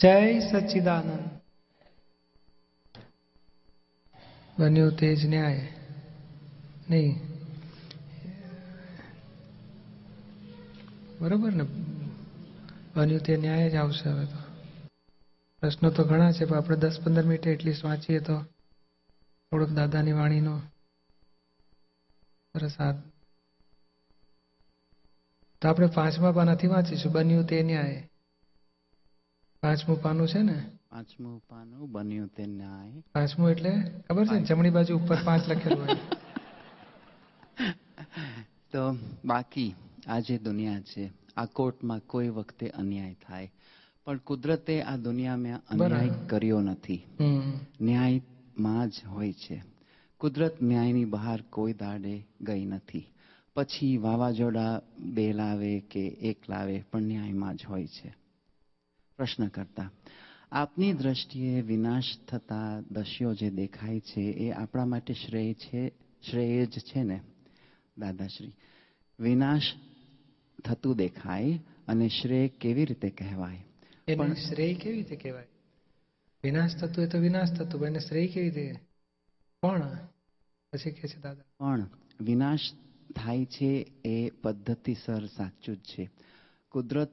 જય સચ્ચિદાનંદ. બન્યું તે જ ન્યાય. નહીં. બરોબર ને? બન્યું તે ન્યાય જ આવશે હવે તો. પ્રશ્નો તો ઘણા છે, પણ આપણે દસ પંદર મિનિટ એટલીસ્ટ વાંચીએ તો. થોડોક દાદાની વાણીનો. પ્રસાદ તો આપણે પાંચમા પાનાથી વાંચીશું. બન્યું તે ન્યાય. પાંચમું પાનું છે ને? પાંચમું પાનું બન્યું તે ન્યાય. પાંચમું એટલે ખબર છે? ને જમણી બાજુ ઉપર પાંચ લખેલું હોય. તો બાકી આ જે દુનિયા છે આ કોર્ટમાં કોઈ વખતે અન્યાય થાય. પણ કુદરતે આ દુનિયામાં અન્યાય કર્યો નથી. ન્યાયમાં જ હોય છે. કુદરત ન્યાયની બહાર કોઈ દાડે ગઈ નથી. પછી વાવાઝોડા બે લાવે કે એક લાવે પણ ન્યાયમાં જ હોય છે. પ્રશ્ન કરતા. આપની દ્રષ્ટિએ વિનાશ થતા દશ્યો જે દેખાય છે એ આપણા માટે શ્રેય છે શ્રેય જ છે ને? દાદાશ્રી વિનાશ થતું દેખાય અને શ્રેય કેવી રીતે કહેવાય? પણ શ્રેય કેવી રીતે કહેવાય? વિનાશ થતું એ તો વિનાશ થતું એને શ્રેય કેવી રીતે? પણ પછી કે છે દાદા. પણ વિનાશ થાય છે એ પદ્ધતિસર સાચું જ છે. કુદરત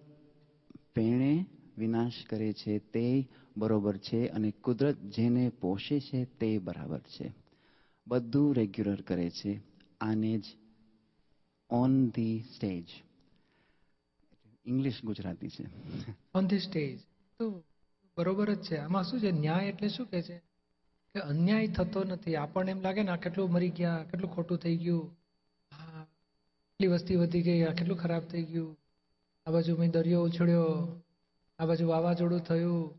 પેણે વિનાશ કરે છે, તે બરોબર છે અને કુદરત જેને પોષે છે તે બરાબર છે. બધું રેગ્યુલર કરે છે, આને જ on the stage English Gujarati છે. ઓન ધી સ્ટેજ તો બરોબર જ છે. આમાં શું છે? ન્યાય એટલે શું કે છે? કે અન્યાય થતો નથી. આપણને એમ લાગે ને, આ કેટલું મરી ગયા કેટલું ખોટું થઈ ગયું, આ કેટલી વસ્તી વધી ગઈ, આ કેટલું ખરાબ થઈ ગયું, આ બાજુ મેં દરિયો ઉછળ્યો આ બાજુ વાવાઝોડું થયું.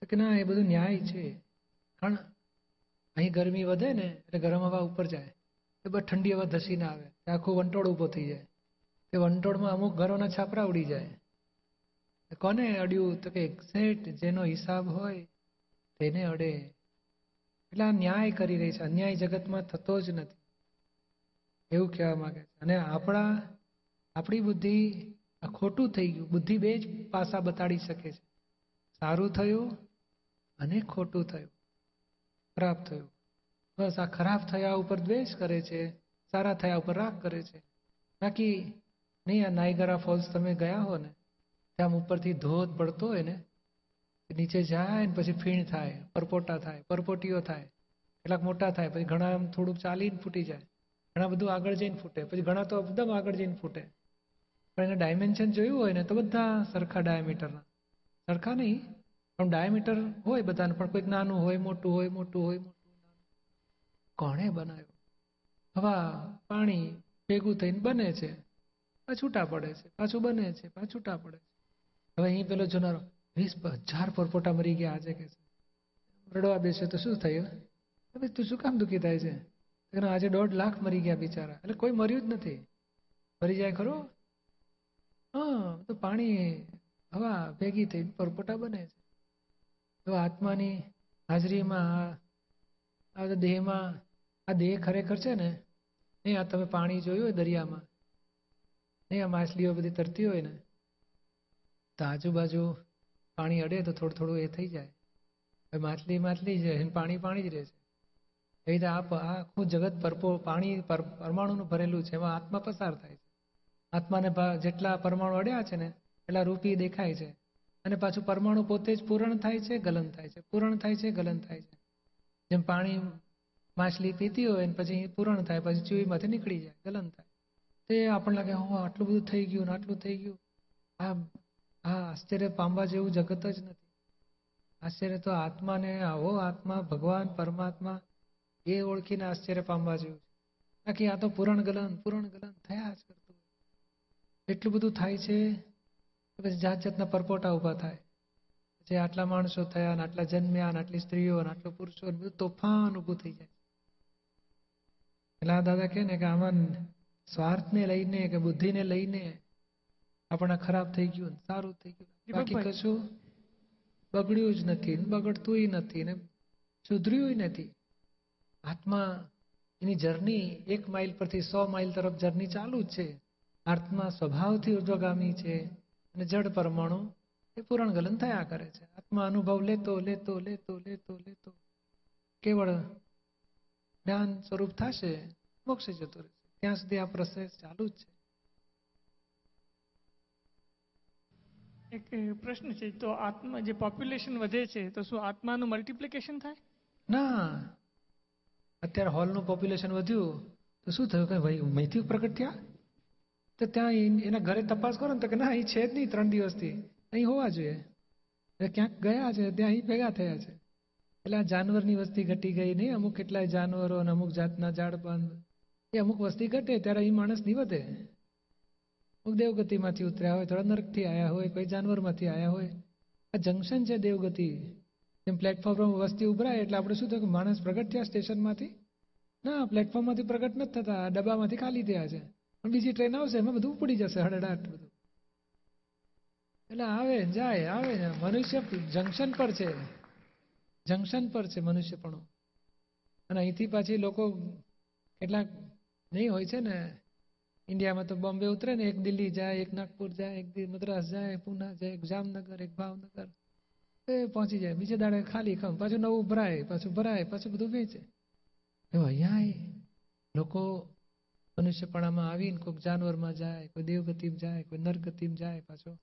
તો કે ના, એ બધું ન્યાય છે. કારણ અહીં ગરમી વધે ને, એટલે ગરમ હવા ઉપર જાય. એ બસ ઠંડી હવા ધસીને આવે. આખું વંટોળ ઊભો થઈ જાય. તે વંટોળમાં અમુક ઘરોના છાપરા ઉડી જાય. કોને અડ્યું? તો કે એક્ઝેક્ટ જેનો હિસાબ હોય તેને અડે. એટલે આ ન્યાય કરી રહી છે. અન્યાય જગતમાં થતો જ નથી. એવું કહેવા માંગે છે. અને આપણા, આપણી બુદ્ધિ આ ખોટું થઈ ગયું. બુદ્ધિ બે જ પાસા બતાડી શકે છે. સારું થયું અને ખોટું થયું. ખરાબ થયું. બસ આ ખરાબ થયા ઉપર દ્વેષ કરે છે, સારા થયા ઉપર રાગ કરે છે. બાકી નહીં, આ નાયગરા ફોલ્સ તમે ગયા હો ને, ત્યાં ઉપરથી ધોધ પડતો હોય ને, નીચે જાય ને પછી ફીણ થાય, પરપોટા થાય, પરપોટીઓ થાય, કેટલાક મોટા થાય, પછી ઘણા એમ થોડુંક ચાલીને ફૂટી જાય. ઘણા બધું આગળ જઈને ફૂટે, પછી ઘણા તો એકદમ આગળ જઈને ફૂટે. પણ એને ડાયમેન્શન જોયું હોય ને તો બધા સરખા ડાયામીટરના સરખા નહીં, પણ ડાયામીટર હોય બધાને, પણ કોઈક નાનું હોય, મોટું હોય મોટું હોય, મોટું કોણે બનાવ્યું? હવા, પાણી ભેગું થઈને બને છે. છૂટા પડે છે, પાછું બને છે, પાછું છૂટા પડે છે. હવે અહીં પેલો જોનારો, વીસ હજાર પરપોટા મરી ગયા આજે કે છે. રડવા બેસે તો શું થયું? હવે તું શું કામ દુઃખી થાય છે? આજે દોઢ લાખ મરી ગયા બિચારા. એટલે કોઈ મર્યું જ નથી. મરી જાય ખરો? હા, તો પાણી હવા ભેગી થઈ પરપોટા બને છે. તો આત્માની હાજરીમાં, આ- દેહમાં, આ દેહ ખરેખર છે ને નહીં આ તમે પાણી જોયું હોય દરિયામાં નહીં આ માછલીઓ બધી તરતી હોય ને, તો આજુબાજુ પાણી અડે તો થોડું થોડું એ થઈ જાય. હવે માછલી માછલી છે પાણી પાણી જ રહે છે. એવી રીતે આ આખું જગત પરપો, પાણી પર- પરમાણુનું ભરેલું છે, એમાં આત્મા પસાર થાય છે. આત્માને જેટલા પરમાણુ અડ્યા છે ને, એટલા રૂપી દેખાય છે. અને પાછું પરમાણુ પોતે જ પૂરણ થાય છે, ગલન થાય છે. પૂરણ થાય છે, ગલન થાય છે. જેમ પાણી માછલી પીતી હોય ને પછી પૂરણ થાય, પછી ચૂઈમાંથી નીકળી જાય, ગલન થાય. તે આપણને લાગે હો આટલું બધું થઈ ગયું ને આટલું થઈ ગયું. આ આ આશ્ચર્ય પામવા જેવું જગત જ નથી. આશ્ચર્ય તો આત્માને, આવો આત્મા, ભગવાન, પરમાત્મા. એ ઓળખીને આશ્ચર્ય પામવા જેવું છે. બાકી આ તો પૂરણ ગલન પૂરણ ગલન થયા જ હોય. એટલું બધું થાય છે કે પછી જાત જાતના પરપોટા ઊભા થાય. જે આટલા માણસો થયા ને આટલા જન્મ્યા ને આટલી સ્ત્રીઓ ને આટલો પુરુષો ને બધું તોફાન ઊભું થઈ જાય. એટલે આ દાદા કહે ને કે આમાં સ્વાર્થને લઈને કે બુદ્ધિને લઈને આપણા ખરાબ થઈ ગયું સારું થઈ ગયું. બાકી કશું બગડ્યું જ નથી બગડતું નથી ને સુધર્યું નથી. આત્મા એની જર્ની એક માઇલ પરથી સો માઇલ તરફ જર્ની ચાલુ જ છે. આત્મા સ્વભાવથી ઉર્ધ્વગામી છે અને જડ પરમાણુ એ પૂરણ ગલન થયા કરે છે. આત્મા અનુભવ લેતો લેતો લેતો લેતો લેતો. કેવળ જ્ઞાન સ્વરૂપ થશે મોક્ષે જતો રહેશે. ત્યાં સુધી આ પ્રોસેસ ચાલુ જ છે. એક પ્રશ્ન છે તો આત્મા જે પોપ્યુલેશન વધે છે તો શું આત્માનું મલ્ટિપ્લિકેશન થાય? ના. અત્યારે હોલનું પોપ્યુલેશન વધ્યું તો શું થયું કે ભાઈ પ્રગટ થયા? તો ત્યાં એના ઘરે તપાસ કરો ને તો કે ના, અહીં છે જ નહીં ત્રણ દિવસથી. અહીં હોવા જોઈએ. એટલે ક્યાંક ગયા છે, ત્યાં અહીં ભેગા થયા છે. એટલે આ જાનવરની વસ્તી ઘટી ગઈ નહીં. અમુક કેટલાય જાનવરો અને અમુક જાતના ઝાડપાન. એ અમુક વસ્તી ઘટે ત્યારે અહીં નહીં વધે અમુક દેવગતિમાંથી ઉતર્યા હોય, થોડા નરકથી આવ્યા હોય, કોઈ જાનવરમાંથી આવ્યા હોય. આ જંકશન છે દેવગતિ. જેમ પ્લેટફોર્મ વસ્તી ઉભરાય એટલે આપણે શું થયું કે માણસ પ્રગટ થયા સ્ટેશનમાંથી? ના પ્લેટફોર્મમાંથી પ્રગટ નથી થતા. ડબ્બામાંથી ખાલી થયા છે. બીજી ટ્રેન આવશે, એમાં બધું ઉપડી જશે, હડડાટ બધું. એટલે આવે, જાય, આવે. ને મનુષ્ય જંકશન પર છે. જંકશન પર છે મનુષ્યપણું. અને અહીંથી પાછી લોકો કેટલાક નહીં હોય છે ને, ઇન્ડિયામાં તો બોમ્બે ઉતરે ને, એક દિલ્હી જાય, એક નાગપુર જાય, એક મદ્રાસ જાય, પૂના જાય, એક જામનગર, એક ભાવનગર. એ પહોંચી જાય. બીજે દાડે ખાલી ખમ પાછું નવું ભરાય, પાછું ભરાય, પાછું બધું વેચે. એવું અહીંયા લોકો મનુષ્યપણામાં આવીને કોઈક જાનવરમાં જાય, કોઈ દેવગતિમાં જાય, કોઈ નરગતિમાં જાય, પાછો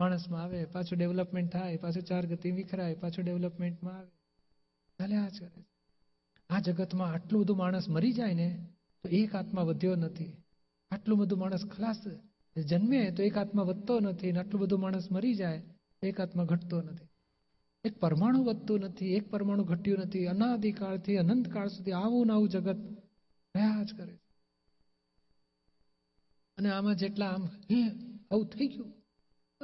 માણસમાં આવે, પાછું ડેવલપમેન્ટ થાય, પાછું ચાર ગતિ વિખરાય, પાછું ડેવલપમેન્ટમાં આવે. ચાલ્યા આ કરે આ જગતમાં આટલું બધું માણસ મરી જાય ને, તો એક આત્મા વધ્યો નથી. આટલું બધું માણસ ખલાસ જન્મે તો એક આત્મા વધતો નથી આટલું બધું માણસ મરી જાય એક આત્મા ઘટતો નથી. એક પરમાણુ વધતું નથી, એક પરમાણુ ઘટ્યું નથી. અનાદિકાળથી અનંત કાળ સુધી આવું ને આવું જગત રહ્યા જ કરે છે. અને આમાં જેટલા આમ આવું થઈ ગયું.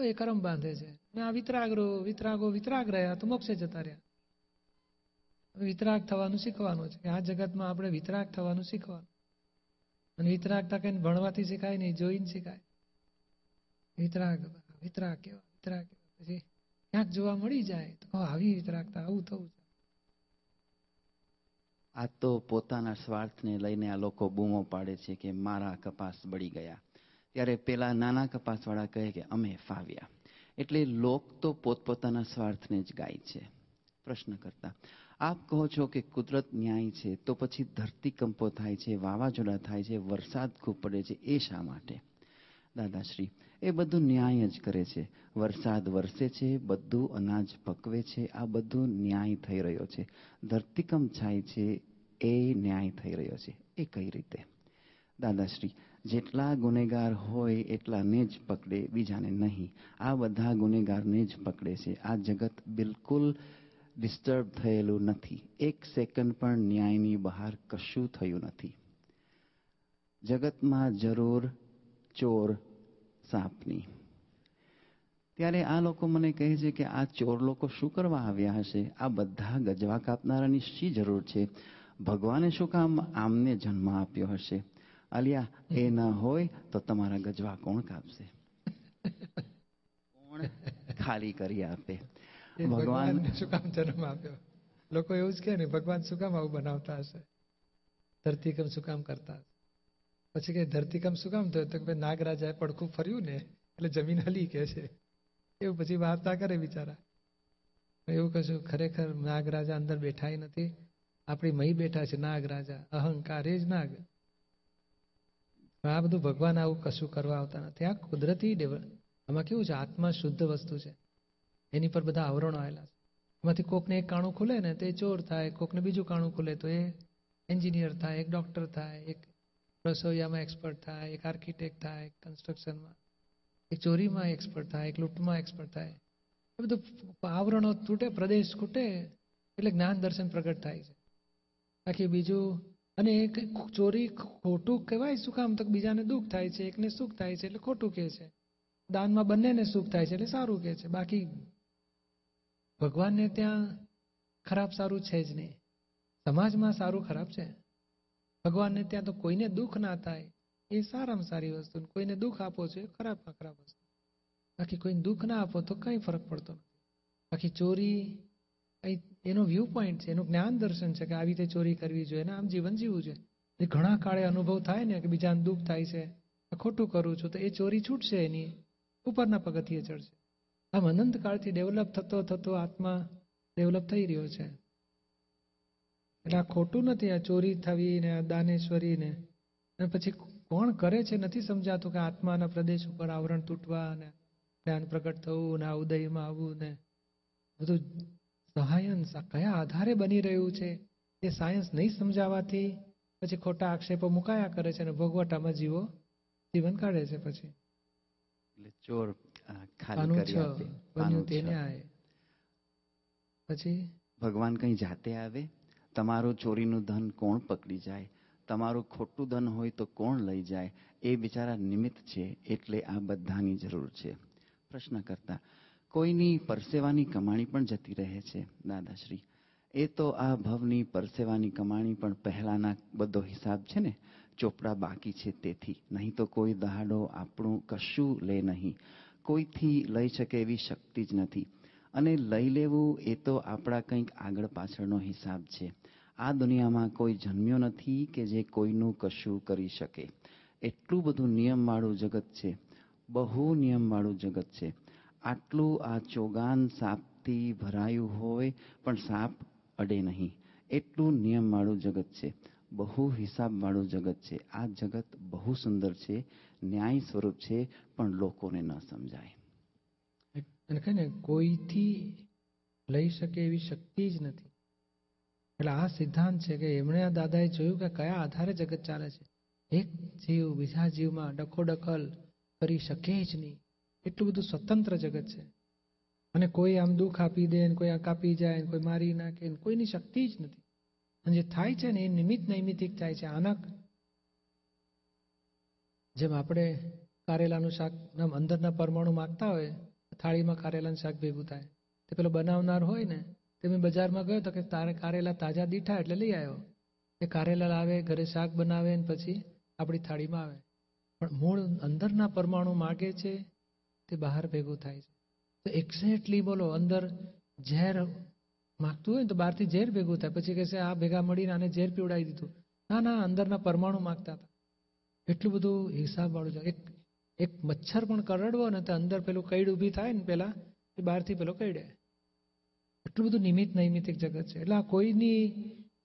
એ કરમ બાંધે છે. અને આ વિતરાગરો, વિતરાગો વિતરાગ રહ્યા તો મોક્ષે જતા રહ્યા. વિતરાગ થવાનું શીખવાનું છે. આ જગતમાં આપણે વિતરાગ થવાનું શીખવાનું. અને વિતરાગતા કઈ ભણવાથી શીખાય નહીં, જોઈને શીખાય. વિતરાગ વિતરાગ કેવા વિતરાગ પછી ક્યાંક જોવા મળી જાય તો આવી વિતરાગતા, આવું થવું છે. આ તો પોતાના સ્વાર્થને લઈને આ લોકો બૂમો પાડે છે કે મારા કપાસ બળી ગયા. ત્યારે પેલા નાના કપાસવાળા કહે કે, અમે ફાવ્યા. એટલે લોક તો પોતપોતાના સ્વાર્થને જ ગાય છે. પ્રશ્ન કરતા, આપ કહો છો કે કુદરત ન્યાય છે, તો પછી ધરતીકંપો થાય છે, વાવાઝોડા થાય છે, વરસાદ ખૂબ પડે છે, એ શા માટે? દાદાશ્રી, એ બધું ન્યાય જ કરે છે. વરસાદ વરસે છે, બધું અનાજ પકવે છે, આ બધું ન્યાય થઈ રહ્યો છે. ધરતીકંપ થાય છે, એ ન્યાય થઈ રહ્યો છે. એ કઈ રીતે? દાદાશ્રી જેટલા ગુનેગાર હોય એટલાને જ પકડે, બીજાને નહીં. આ બધા ગુનેગારને જ પકડે છે. આ જગત બિલકુલ ડિસ્ટર્બ થયેલું નથી. એક સેકન્ડ પણ ન્યાયની બહાર કશું થયું નથી. જગતમાં જરૂર ચોર સાપની. ત્યારે આ લોકો મને કહે છે કે આ ચોર લોકો શું કરવા આવ્યા હશે? આ બધા ગજવા કાપનારાની શી જરૂર છે? ભગવાને શું કામ આમને જન્મ આપ્યો હશે? અલિયા એ ના હોય તો તમારા ગજવા કોણ કાપશે? કોણ ખાલી કરી આપે? એ શું કામ જન્મ આપ્યો? લોકો એવું જ કે ને ભગવાન શું કામ આવું બનાવતા હશે? ધરતીકંપ શું કામ કરતા પછી કે ધરતીકંપ શું કામ થયું? તો કે નાગરાજાએ પડખું ફર્યું ને એટલે જમીન હલી કે છે. એવું પછી વાર્તા કરે બિચારા. એવું કશું ખરેખર નાગરાજા અંદર બેઠા નથી. આપણી મહી બેઠા છે નાગરાજા અહંકાર એ જ નાગ. આ બધું ભગવાન આવું કશું કરવા આવતા નથી. આ કુદરતી આમાં કેવું છે? આત્મા શુદ્ધ વસ્તુ છે. એની પર બધા આવરણો આવેલા છે. એમાંથી કોકને એક કાણું ખુલે ને તો એ ચોર થાય, કોકને બીજું કાણું ખુલે તો એ એન્જિનિયર થાય, એક ડૉક્ટર થાય, એક રસોઈયામાં એક્સપર્ટ થાય, એક આર્કિટેક્ટ થાય કન્સ્ટ્રક્શનમાં, એક ચોરીમાં એક્સપર્ટ થાય, એક લૂંટમાં એક્સપર્ટ થાય. એ બધું આવરણો તૂટે, પ્રદેશ ખૂટે, એટલે જ્ઞાન દર્શન પ્રગટ થાય છે. બાકી બીજું અને એક ચોરી ખોટું કહેવાય, શું કામ? તો બીજાને દુઃખ થાય છે, એકને સુખ થાય છે, એટલે ખોટું કહે છે. દાનમાં બંનેને સુખ થાય છે, એટલે સારું કહે છે. બાકી ભગવાનને ત્યાં ખરાબ સારું છે જ નહીં. સમાજમાં સારું ખરાબ છે. ભગવાનને ત્યાં તો કોઈને દુઃખ ના થાય, એ સારામાં સારી વસ્તુ. કોઈને દુઃખ આપો છો, એ ખરાબમાં ખરાબ વસ્તુ. બાકી કોઈને દુઃખ ના આપો તો કંઈ ફરક પડતો નથી. બાકી ચોરી એનો વ્યૂ પોઈન્ટ છે, એનું જ્ઞાન દર્શન છે કે આવી રીતે ચોરી કરવી જોઈએ આમ જીવન જીવવું જોઈએ. એ ઘણા કાળે અનુભવ થાય ને કે બીજાને દુઃખ થાય છે ખોટું કરું છું, તો એ ચોરી છૂટશે એની. ઉપરના પગથિયે ચડશે. આમ અનંતકાળથી ડેવલપ થતો થતો આત્મા ડેવલપ થઈ રહ્યો છે. એટલે આ ખોટું નથી, આ ચોરી થવી ને આ દાનેશ્વરી ને. અને પછી કોણ કરે છે નથી સમજાતું કે આત્માના પ્રદેશ ઉપર આવરણ તૂટવા ને જ્ઞાન પ્રગટ થવું ને આ ઉદયમાં આવવું ને. બધું સહાયન્સ આ કયા આધારે બની રહ્યું છે? એ સાયન્સ નહીં સમજાવાથી પછી ખોટા આક્ષેપો મુકાયા કરે છે અને ભોગવટામાં જીવો જીવન કાઢે છે પછી. ચોર તે પછી? ભગવાન કઈ જાતે આવે? તમારું ચોરીનું ધન કોણ પકડી જાય? તમારું ખોટું ધન હોય તો કોણ લઈ જાય? એ બિચારા નિમિત્ત છે એટલે આ બધાની જરૂર છે. પ્રશ્ન કરતા કોઈની પરસેવાની કમાણી પણ જતી રહે છે, દાદાશ્રી. એ તો આ ભવની પરસેવાની કમાણી પણ પહેલાના બધો હિસાબ છે ને, ચોપડા બાકી છે તેથી. નહીં તો કોઈ દહાડો આપણું કશું લે નહીં. કોઈથી લઈ શકે એવી શક્તિ જ નથી. અને લઈ લેવું એ તો આપણા કંઈક આગળ પાછળનો હિસાબ છે. આ દુનિયામાં કોઈ જન્મ્યો નથી કે જે કોઈનું કશું કરી શકે. એટલું બધું નિયમવાળું જગત છે. બહુ નિયમવાળું જગત છે. આટલું આ ચોગાન સાપથી ભરાયું હોય પણ સાપ અડે નહીં. એટલું નિયમવાળું જગત છે. બહુ હિસાબવાળું જગત છે. આ જગત બહુ સુંદર છે, ન્યાય સ્વરૂપ છે, પણ લોકોને ન સમજાય. ને કોઈથી લઈ શકે એવી શક્તિ જ નથી. એટલે આ સિદ્ધાંત છે કે એમણે આ દાદાએ જોયું કે કયા આધારે જગત ચાલે છે. એક જીવ બીજા જીવમાં ડખોડખલ કરી શકે જ નહીં. એટલું બધું સ્વતંત્ર જગત છે. અને કોઈ આમ દુઃખ આપી દે કોઈ આ કાપી જાય ને કોઈ મારી નાખે કોઈની શક્તિ જ નથી. અને જે થાય છે ને એ નિમિત્ત નૈમિતિક થાય છે. આના જેમ આપણે કારેલાનું શાક અંદરના પરમાણુ માગતા હોય, થાળીમાં કારેલાનું શાક ભેગું થાય. તે પેલો બનાવનાર હોય ને, તે મેં બજારમાં ગયો તો કે તારે કારેલા તાજા દીઠા એટલે લઈ આવ્યો. એ કારેલા લાવે, ઘરે શાક બનાવે ને પછી આપણી થાળીમાં આવે. પણ મૂળ અંદરના પરમાણુ માગે છે તે બહાર ભેગું થાય છે. તો એક્ઝેક્ટલી બોલો, અંદર ઝેર માગતું હોય ને તો બહારથી ઝેર ભેગું થાય. પછી કહેશે આ ભેગા મળીને આને ઝેર પીવડાવી દીધું. ના ના, અંદરના પરમાણુ માગતા હતા. એટલું બધું હિસાબવાળું છે. એક એક મચ્છર પણ કરડવો ને તો અંદર પેલું કઈડ ઊભી થાય ને પેલા, એ બહારથી પેલો કઈડે એટલું બધું નિમિત્ત નૈમિતિક જગત છે. એટલે આ કોઈની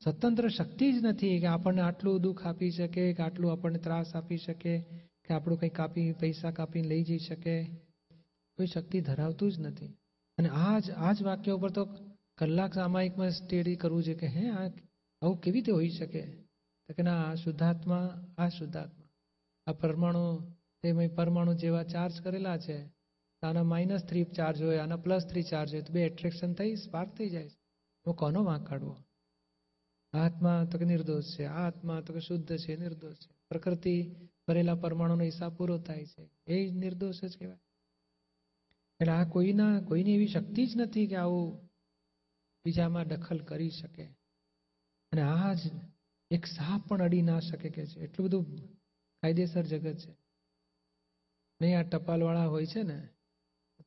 સ્વતંત્ર શક્તિ જ નથી કે આપણને આટલું દુઃખ આપી શકે, કે આટલું આપણને ત્રાસ આપી શકે, કે આપણું કંઈ કાપી, પૈસા કાપીને લઈ જઈ શકે. કોઈ શક્તિ ધરાવતું જ નથી. અને આ જ આ જ વાક્ય ઉપર તો કલાક સામાયિકમાં સ્ટડી કરવું છે કે, હે, આ આવું કેવી રીતે હોઈ શકે? તો કે, ના, આ શુદ્ધાત્મા આ શુદ્ધાત્મા. આ પરમાણુ તેમાં પરમાણુ જેવા ચાર્જ કરેલા છે. આના માઇનસ થ્રી ચાર્જ હોય, આના પ્લસ થ્રી ચાર્જ હોય, તો બે એટ્રેક્શન થઈ સ્પાર્ક થઈ જાય તો કોનો વાંક કાઢવો? આત્મા તો કે નિર્દોષ છે. આ આત્મા તો કે શુદ્ધ છે, નિર્દોષ છે. પ્રકૃતિ ભરેલા પરમાણુનો હિસાબ પૂરો થાય છે. એ નિર્દોષ જ કહેવાય. એટલે આ કોઈના કોઈની એવી શક્તિ જ નથી કે આવું બીજામાં દખલ કરી શકે. અને આ જ એક સાપ પણ અડી ના શકે કે છે. એટલું બધું કાયદેસર જગત છે. નહીં, આ ટપાલવાળા હોય છે ને,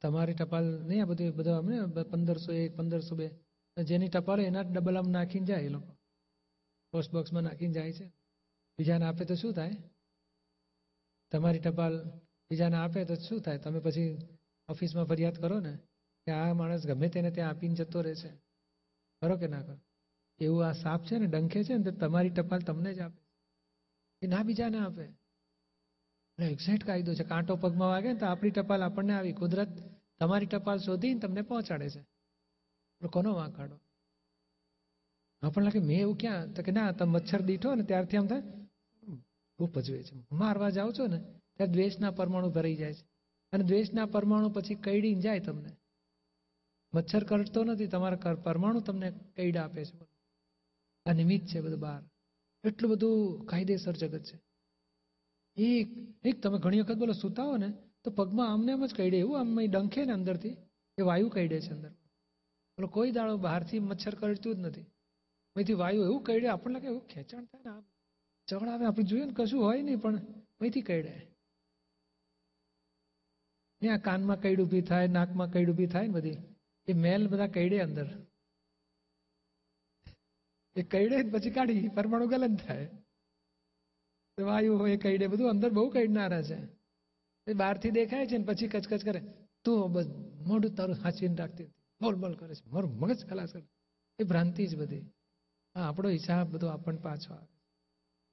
તમારી ટપાલ નહીં, આ બધું બધા અમને પંદરસો એક, પંદરસો બે, જેની ટપાલ હોય એના ડબલ આમ નાખીને જાય એ લોકો. પોસ્ટ બોક્સમાં નાખીને જાય છે. બીજાને આપે તો શું થાય? તમારી ટપાલ બીજાને આપે તો શું થાય? તમે પછી ઓફિસમાં ફરિયાદ કરો ને, કે આ માણસ ગમે તેને ત્યાં આપીને જતો રહે છે. કરો કે ના કરો? એવું આ સાપ છે ને, ડંખે છે ને તમારી ટપાલ તમને જ આપે. એ ના બીજાને આપે. એટલે એક્ઝેક્ટ કાયદો છે. કાંટો પગમાં વાગે ને તો આપણી ટપાલ આપણને આવી. કુદરત તમારી ટપાલ શોધીને તમને પહોંચાડે છે. કોનો વાંકાડો? આપણને લાગે મેં એવું ક્યાં? તો કે ના, તમે મચ્છર દીઠો ને ત્યારથી આમ થાય બહુ ભજવે છે. મારવા જાઓ છો ને, ત્યારે દ્વેષના પરમાણુ ભરાઈ જાય છે. અને દ્વેષના પરમાણુ પછી કઈડીને જાય તમને. મચ્છર કરડતો નથી, તમારા પરમાણુ તમને કઈડ આપે છે. આ નિમિત્ત છે બધું બહાર. એટલું બધું કાયદેસર જગત છે. એક એક તમે ઘણી વખત બોલો સુતા હો ને, તો પગમાં આમને આમ જ કઈડે. એવું આમ ડંખે ને અંદરથી. એ વાયુ કઈડે છે અંદર. બોલો, કોઈ દાડો બહારથી મચ્છર કરડતું જ નથી. અહીંથી વાયુ એવું કઈડે, આપણને લાગે એવું ખેંચાણ થાય ને આમ. ચગડ આપણે જોઈએ ને કશું હોય નહીં, પણ અહીંથી કઈડે. ને આ કાનમાં કઈડ ઊભી થાય, નાકમાં કઈડ ઊભી થાય ને બધી. એ મેલ બધા કઈડે અંદર. એ કઈડે પછી કાઢી, પરમાણુ ગલન થાય. વાયુ હોય કઈડે, બધું અંદર બહુ કઈડનારા છે. એ બહારથી દેખાય છે ને પછી કચકચ કરે. તું બસ મોઢું તારું હાંચીને રાખતી બોલ બોલ કરે છે. મારું મગજ ખલાસ કરે. એ ભ્રાંતિ જ બધી. હા, આપણો હિસાબ બધો આપણને પાછો આવે.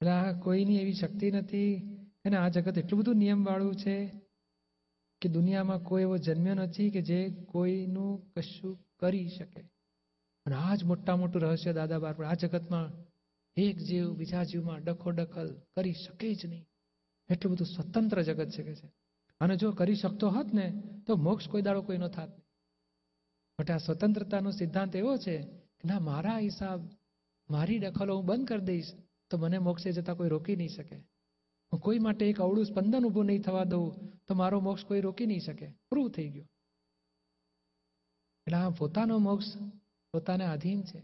એટલે આ કોઈની એવી શક્તિ નથી. અને આ જગત એટલું બધું નિયમવાળું છે. કે દુનિયામાં કોઈ એવો જન્મ્યો નથી કે જે કોઈનું કશું કરી શકે. અને આ જ મોટા મોટું રહસ્ય દાદા બાર પણ આ જગતમાં એક જીવ, બીજા જીવમાં ડખો ડખલ કરી શકે જ નહીં. એટલું બધું સ્વતંત્ર જગત છે કે છે. અને જો કરી શકતો હોત ને, તો મોક્ષ કોઈ દાડો કોઈનો થાત. નહીં બટ આ સ્વતંત્રતાનો સિદ્ધાંત એવો છે કે ના, મારા હિસાબ, મારી દખલો હું બંધ કરી દઈશ, તો મને મોક્ષે જતા કોઈ રોકી નહીં શકે. હું કોઈ માટે એક અવળું સ્પંદન ઊભું નહીં થવા દઉં, તો મારો મોક્ષ કોઈ રોકી નહીં શકે. પ્રૂવ થઈ ગયું. એટલે આ પોતાનો મોક્ષ પોતાને આધીન છે.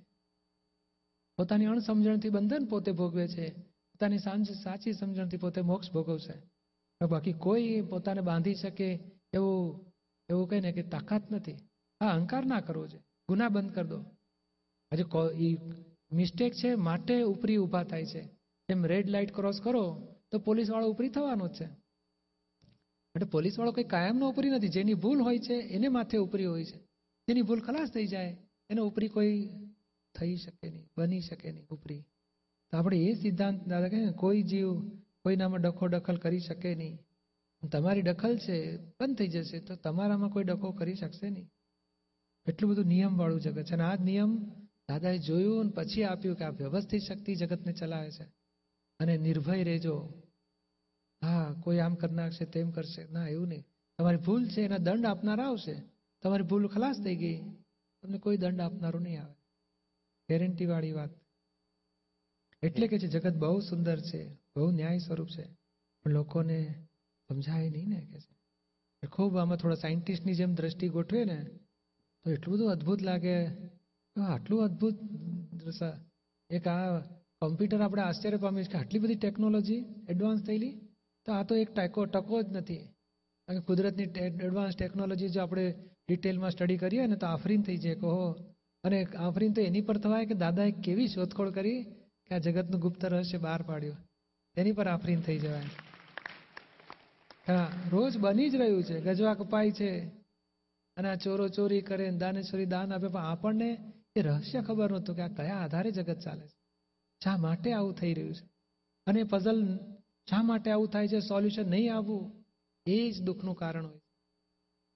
પોતાની અણસમજણથી બંધન પોતે ભોગવે છે. પોતાની સાંજ સાચી સમજણથી પોતે મોક્ષ ભોગવશે. બાકી કોઈ પોતાને બાંધી શકે એવું એવું કહે ને કે તાકાત નથી. આ અહંકાર ના કરવો છે. ગુના બંધ કરી દો. આજે મિસ્ટેક છે, માટે ઉપરી ઊભા થાય છે. એમ રેડ લાઇટ ક્રોસ કરો તો પોલીસ વાળો ઉપરી થવાનો છે. એટલે પોલીસ વાળો કોઈ કાયમનો ઉપરી નથી. જેની ભૂલ હોય છે, એને માથે ઉપરી હોય છે. જેની ભૂલ ખલાસ થઈ જાય, એને ઉપરી કોઈ થઈ શકે નહીં, બની શકે નહીં ઉપરી. તો આપણે એ સિદ્ધાંત, દાદા કહે કોઈ જીવ કોઈનામાં ડખો દખલ કરી શકે નહીં. તમારી દખલ છે, બંધ થઈ જશે, તો તમારામાં કોઈ ડખો કરી શકશે નહીં. એટલું બધું નિયમવાળું જગત છે. અને આ જ નિયમ દાદાએ જોયું ને પછી આપ્યું કે આ વ્યવસ્થિત શક્તિ જગતને ચલાવે છે. અને નિર્ભય રહેજો. હા, કોઈ આમ કરી નાખશે, તેમ કરશે. ના, એવું નહીં. તમારી ભૂલ છે, એના દંડ આપનારા આવશે. તમારી ભૂલ ખલાસ થઈ ગઈ. તમને કોઈ દંડ આપનારો નહીં આવે. ગેરંટી વાળી વાત. એટલે કે છે, જગત બહુ સુંદર છે, બહુ ન્યાય સ્વરૂપ છે. પણ લોકોને સમજાય નહીં ને, કે છે. ખૂબ આમાં થોડા સાયન્ટિસ્ટની જેમ દ્રષ્ટિ ગોઠવે ને, તો એટલું બધું અદ્ભુત લાગે. આટલું અદ્ભુત એક આ કોમ્પ્યુટર આપણે આશ્ચર્ય પામીએ કે આટલી બધી ટેકનોલોજી એડવાન્સ થયેલી, તો આ તો એક ટકો ટકો જ નથી. કારણ કે કુદરતની એડવાન્સ ટેકનોલોજી જો આપણે ડિટેલમાં સ્ટડી કરીએ ને તો આફરીન થઈ જાય કહો અને આફરીન તો એની પર થવાય કે દાદાએ કેવી શોધખોળ કરી કે આ જગતનું ગુપ્ત રહસ્ય બહાર પાડ્યું. એની પર આફરીન થઈ જવાય. હા, રોજ બની જ રહ્યું છે. ગજવા કપાય છે. અને આ ચોરો ચોરી કરે દાનેશ્વરી દાન આપે, પણ આપણને એ રહસ્ય ખબર નહોતું કે આ કયા આધારે જગત ચાલે છે. શા માટે આવું થઈ રહ્યું છે? અને પઝલ શા માટે આવું થાય છે? સોલ્યુશન નહીં આવવું, એ જ દુઃખનું કારણ હોય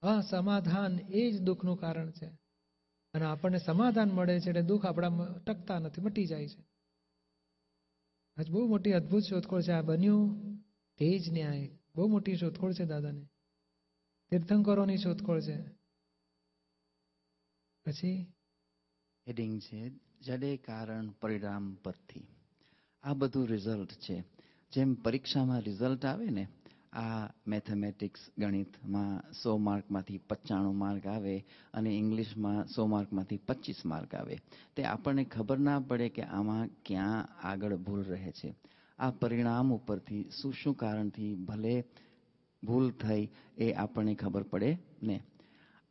અસમાધાન એ જ દુઃખનું કારણ છે. અને આપણને સમાધાન મળે છે એટલે દુઃખ આપણા ટકતા નથી, મટી જાય છે. આજ બહુ મોટી અદ્ભુત શોધખોળ છે. આ બન્યું તે જ ન્યાય. બહુ મોટી શોધખોળ છે દાદાને. તીર્થંકરોની શોધખોળ છે. પછી? હેડિંગ છે જડે કારણ પરિણામ પરથી. આ બધું રિઝલ્ટ છે. જેમ પરીક્ષામાં રિઝલ્ટ આવે ને, આ મેથેમેટિક્સ ગણિતમાં સો માર્કમાંથી પચાણું માર્ક આવે અને ઇંગ્લિશમાં સો માર્કમાંથી પચીસ માર્ક આવે. તે આપણને ખબર ના પડે કે આમાં ક્યાં આગળ ભૂલ રહે છે. આ પરિણામ ઉપરથી શું શું કારણથી ભલે ભૂલ થઈ એ આપણને ખબર પડે ને.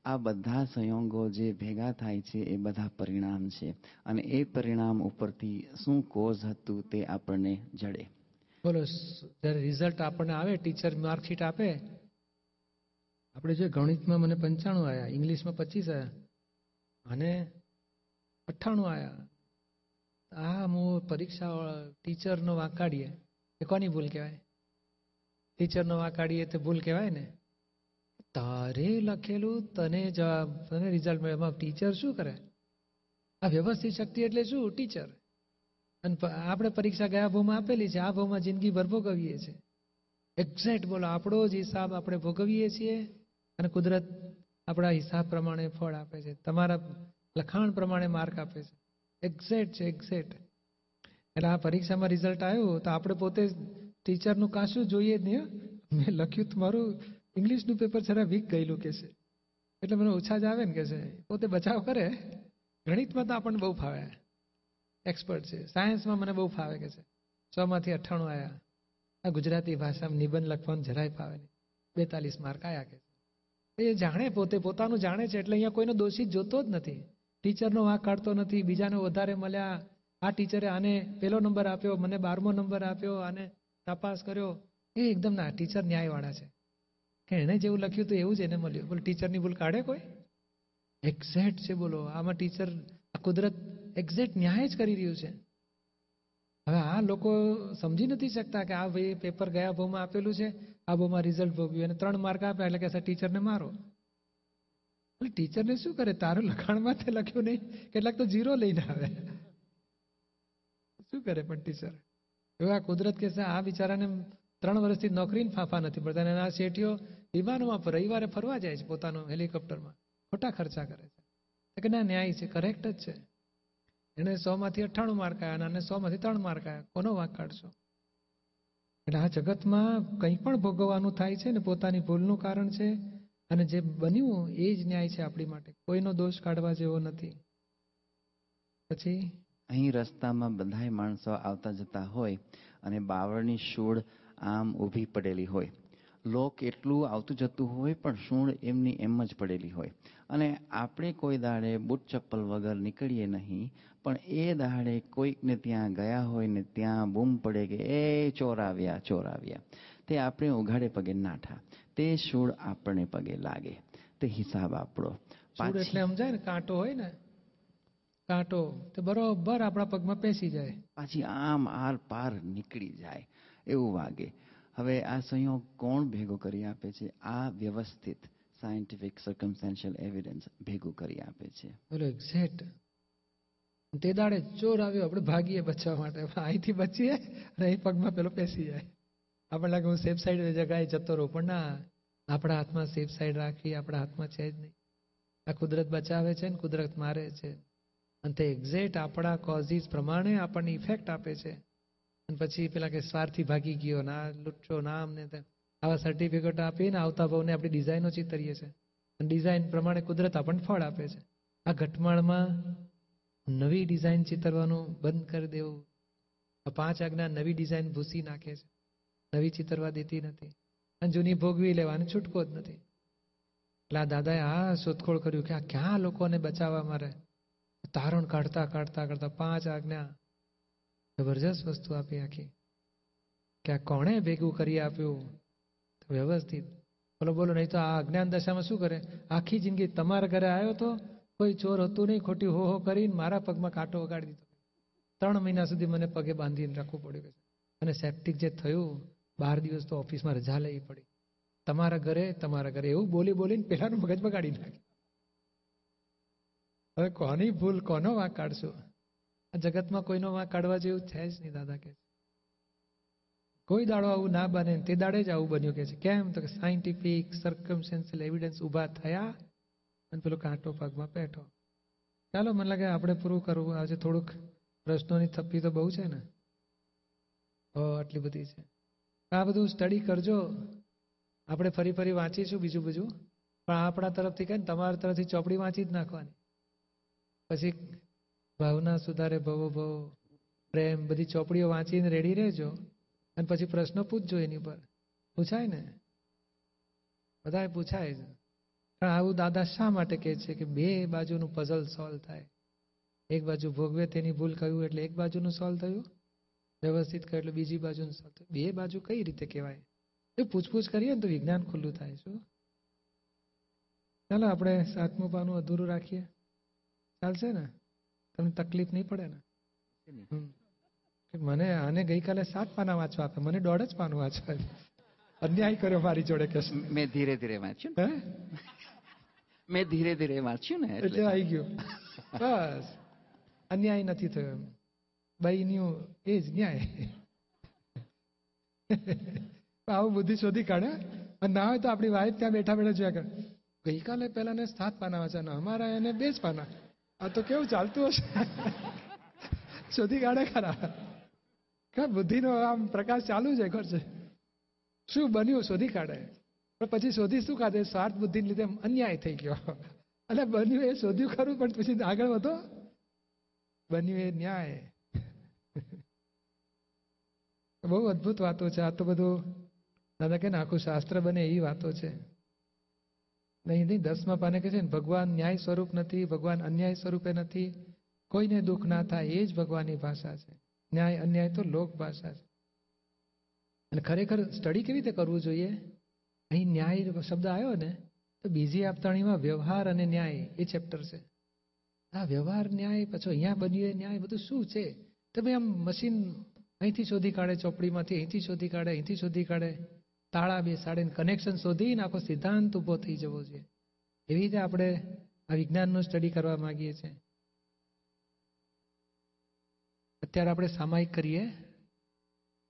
આ બધા સંયોગો જે ભેગા થાય છે, એ બધા પરિણામ છે. અને એ પરિણામ ઉપરથી શું કોઝ હતું તે આપણને જડે. બોલો જ્યારે રિઝલ્ટ આપણને આવે, ટીચર માર્કશીટ આપે. આપણે જો ગણિતમાં મને પંચાણું આવ્યા ઇંગ્લિશમાં પચીસ આવ્યા અને અઠ્ઠાણું આવ્યા આ હું પરીક્ષા ટીચરનો વાંકાડીએ. એ કોની ભૂલ કહેવાય? ટીચરનો વાંકાડીએ તો ભૂલ કહેવાય ને? તારે લખેલું તને જવાબ તને રિઝલ્ટ મળે. એમાં ટીચર શું કરે? આ વ્યવસ્થિત શક્તિ એટલે શું? ટીચર અને આપણે પરીક્ષા ગયા ભાવમાં આપેલી છે. આ ભાવમાં જિંદગી ભર ભોગવીએ છીએ. એક્ઝેક્ટ બોલો, આપણો જ હિસાબ આપણે ભોગવીએ છીએ અને કુદરત આપણા હિસાબ પ્રમાણે ફળ આપે છે. તમારા લખાણ પ્રમાણે માર્ક આપે છે. એક્ઝેક્ટ છે એક્ઝેક્ટ એટલે આ પરીક્ષામાં રિઝલ્ટ આવ્યું તો આપણે પોતે ટીચરનું કાશું જોઈએ જ નહીં મેં લખ્યું તમારું ઇંગ્લિશનું પેપર જરા વીક ગયેલું કે છે. એટલે મને ઓછા જ આવે ને કે છે. પોતે બચાવ કરે. ગણિતમાં તો આપણને બહુ ફાવે. એક્સપર્ટ છે. સાયન્સમાં મને બહુ ફાવે કે છે. સોમાંથી અઠ્ઠાણું આવ્યા આ ગુજરાતી ભાષામાં નિબંધ લખવાનું જરાય ફાવે નહીં. બેતાલીસ માર્ક આવ્યા કે એ જાણે પોતે, પોતાનું જાણે છે એટલે અહીંયા કોઈનો દોષિત જોતો જ નથી. ટીચરનો વાંક કાઢતો નથી. બીજાને વધારે મળ્યા. આ ટીચરે આને પહેલો નંબર આપ્યો, મને બારમો નંબર આપ્યો, આને તપાસ કર્યો. એ એકદમ ના, ટીચર ન્યાયવાળા છે. કે એણે જેવું લખ્યું હતું એવું જ એને મળ્યું. બોલો, ટીચરની ભૂલ કાઢે કોઈ? એક્ઝેક્ટ છે, બોલો. આમાં ટીચર, આ કુદરત એક્ઝેક્ટ ન્યાય જ કરી રહ્યું છે. હવે આ લોકો સમજી નથી શકતા કે આ ભાઈ પેપર ગયા ભાવમાં આપેલું છે, આ ભાવમાં રિઝલ્ટ ભોગ્યું. અને ત્રણ માર્ક આપ્યા એટલે કે ટીચરને મારો. ટીચરને શું કરે? તારું લખાણમાં તે લખ્યું નહીં. કેટલાક તો ઝીરો લઈને આવે. શું કરે પણ ટીચર? એવું કુદરત કે આ બિચારાને ત્રણ વર્ષથી નોકરીને ફાંફા નથી પડતા અને આ શેઠીઓ વિમાનમાં રવિવારે ફરવા જાય છે પોતાનું હેલિકોપ્ટરમાં. ખોટા ખર્ચા કરે છે. કે ના, ન્યાય છે કરેક્ટ જ છે. એને સો માંથી અઠ્ઠાણું માર્ક આવ્યા અને સો માંથી ત્રણ માર્ક આવ્યા કોનો વાંક કાઢશો? એટલે આ જગતમાં કંઈ પણ ભોગવવાનું થાય છે ને પોતાની ભૂલનું કારણ છે અને જે બન્યું એ જ ન્યાય છે આપણી માટે. કોઈનો દોષ કાઢવા જેવો નથી. પછી? અહીં રસ્તામાં બધાય માણસો આવતા જતા હોય અને બાવળની શૂળ આમ ઊભી પડેલી હોય. લોક એટલું આવતું જતું હોય પણ સૂળ એમની એમ જ પડેલી હોય. અને આપણે કોઈ દાડે બૂટ ચપ્પલ વગર નીકળીએ નહીં પણ એ દાડે કોઈકને ત્યાં ગયા હોય ને ત્યાં બૂમ પડે કે એ ચોર આવ્યા ચોર આવ્યા તે આપણે ઉઘાડે પગે નાઠા તે સૂળ આપણે પગે લાગે. તે હિસાબ આપણો. એટલે સમજાય ને કાંટો હોય ને? કાંટો તે બરોબર આપણા પગમાં પેસી જાય. પાછી આમ આર પાર નીકળી જાય. એવું વાગે. હવે આ સંયોગ કોણ ભેગો કરી આપે છે? આ વ્યવસ્થિત સાયન્ટિફિક સર્કમસ્ટેન્શિયલ એવિડન્સ ભેગું કરી આપે છે. બોલો એક્ઝેક્ટ તે દાડે ચોર આવ્યો, આપણે ભાગીએ બચવા માટે. અહીંથી બચીએ અને અહીં પગમાં પેલો પેસી જાય. આપણે લાગે હું સેફ સાઈડ જગાએ જતો રહું, પણ ના. આપણા હાથમાં સેફ સાઈડ રાખી, આપણા હાથમાં છે જ નહીં. આ કુદરત બચાવે છે ને કુદરત મારે છે. અને તે એક્ઝેક્ટ આપણા કોઝિસ પ્રમાણે આપણને ઇફેક્ટ આપે છે. પછી પેલા કે સ્વાર્થી ભાગી ગયો ના લુચ્ચો ના અમને આવા સર્ટિફિકેટ આપીને આવતા ભાવને આપણી ડિઝાઇનો ચિતરીએ છે અને ડિઝાઇન પ્રમાણે કુદરત આપણને ફળ આપે છે. આ ઘટમાળમાં નવી ડિઝાઇન ચિતરવાનું બંધ કરી દેવું. આ પાંચ આજ્ઞા નવી ડિઝાઇન ભૂસી નાખે છે. નવી ચિતરવા દેતી નથી. અને જૂની ભોગવી લેવાની છૂટકો જ નથી. એટલે આ દાદાએ આ શોધખોળ કર્યું કે આ ક્યાં લોકોને બચાવવા મારે? તારણ કાઢતા કાઢતા કાઢતા પાંચ આજ્ઞા જબરજસ્ત વસ્તુ આપી આખી. કે આ કોણે ભેગું કરી આપ્યું? વ્યવસ્થિત. બોલો બોલો, નહીં તો આ અજ્ઞાન દશામાં શું કરે? આખી જિંદગી તમારા ઘરે આવ્યો તો કોઈ ચોર હતું નહીં, ખોટી હો હો કરીને મારા પગમાં કાંટો વગાડી દીધો. ત્રણ મહિના સુધી મને પગે બાંધીને રાખવું પડ્યું અને સેપ્ટિક જે થયું, બાર દિવસ તો ઓફિસમાં રજા લેવી પડી. તમારા ઘરે તમારા ઘરે એવું બોલી બોલીને પેલાનું મગજ બગાડી નાખ્યું. હવે કોની ભૂલ, કોનો વાંક કાઢશો આ જગતમાં કોઈનો વાંક કાઢવા જેવું છે જ નહીં, દાદા કે કોઈ દાડો આવું ના બને તે દાડે જ આવું બન્યું કે છે. કેમ? તો કે સાયન્ટિફિક સર્કમસેન્સિયલ એવિડન્સ ઊભા થયા અને પેલો કાંટો પગમાં બેઠો. ચાલો, મને લાગે આપણે પૂરું કરવું. આજે થોડુંક પ્રશ્નોની થપ્પી તો બહુ છે ને. હો આટલી બધી છે. આ બધું સ્ટડી કરજો. આપણે ફરી ફરી વાંચીશું બીજું બીજું પણ આપણા તરફથી કહે ને, તમારા તરફથી ચોપડી વાંચી જ નાખવાની. પછી ભાવના સુધારે ભવો ભવો, પ્રેમ, બધી ચોપડીઓ વાંચીને રેડી રહેજો અને પછી પ્રશ્ન પૂછજો એની પર પૂછાય ને? બધાએ પૂછાય પણ આવું દાદા શા માટે કહે છે કે બે બાજુનું પઝલ સોલ્વ થાય? એક બાજુ ભોગવે તેની ભૂલ કહ્યું એટલે એક બાજુનું સોલ્વ થયું? વ્યવસ્થિત કહ્યું એટલે બીજી બાજુનું સોલ્વ થયું? બે બાજુ કઈ રીતે કહેવાય? એ પૂછપૂછ કરીએ ને તો વિજ્ઞાન ખુલ્લું થાય શું ચાલો આપણે સાતમું પાનું અધૂરું રાખીએ. ચાલશે ને? તમને તકલીફ નહીં પડે ને? કે મને આને ગઈકાલે સાત પાના વાંચવા આપ્યા. મને દોઢ જ પાનું વાંચવા અન્યાય કર્યો મારી જોડે કે મેં ધીરે ધીરે વાંચ્યું ને. મેં ધીરે ધીરે વાંચ્યું ને એટલે. આવી ગયું. બસ. અન્યાય નથી થયો એમ. બઈન્યું એ જ ન્યાય. આવું બુદ્ધિ શોધી કાઢે. અને ના હોય તો આપણી વાઈફ ત્યાં બેઠા બેઠા જોયા કરે. ગઈકાલે પેલા ને સાત પાના વાંચ્યા અમારા એને બે જ પાના. આ તો કેવું ચાલતું હશે? શોધી કાઢે ખરા. કે બુદ્ધિનો આમ પ્રકાશ ચાલુ છે, ઘર છે. શું બન્યું? શોધી કાઢે. પણ પછી શોધી શું કાઢે? સ્વાર્થ બુદ્ધિને લીધે અન્યાય થઈ ગયો. એટલે બન્યું એ શોધ્યું ખરું, પણ પછી આગળ વધો. બન્યું એ ન્યાય. બહુ અદ્ભુત વાતો છે. આ તો બધું દાદા કે આખું શાસ્ત્ર બને એવી વાતો છે. નહીં નહીં, દસમા પાને કહે છે ને, ભગવાન ન્યાય સ્વરૂપ નથી, ભગવાન અન્યાય સ્વરૂપે નથી. કોઈને દુઃખ ના થાય, એ જ ભગવાનની ભાષા છે. ન્યાય, અન્યાય તો લોક ભાષા છે. અને ખરેખર સ્ટડી કેવી રીતે કરવું જોઈએ? અહીં ન્યાય શબ્દ આવ્યો ને, તો બીજી આપતાણીમાં વ્યવહાર અને ન્યાય, એ ચેપ્ટર છે. આ વ્યવહાર, ન્યાય, પછી અહીંયા બન્યું ન્યાય, બધું શું છે? તમે આમ મશીન અહીંથી શોધી કાઢે, ચોપડીમાંથી અહીંથી શોધી કાઢે, અહીંથી શોધી કાઢે. તાળા બેસાડે કનેક્શન શોધીને આખો સિદ્ધાંત ઊભો થઈ જવો જોઈએ. એવી રીતે આપણે આ વિજ્ઞાનનું સ્ટડી કરવા માગીએ છીએ. અત્યારે આપણે સામાયિક કરીએ.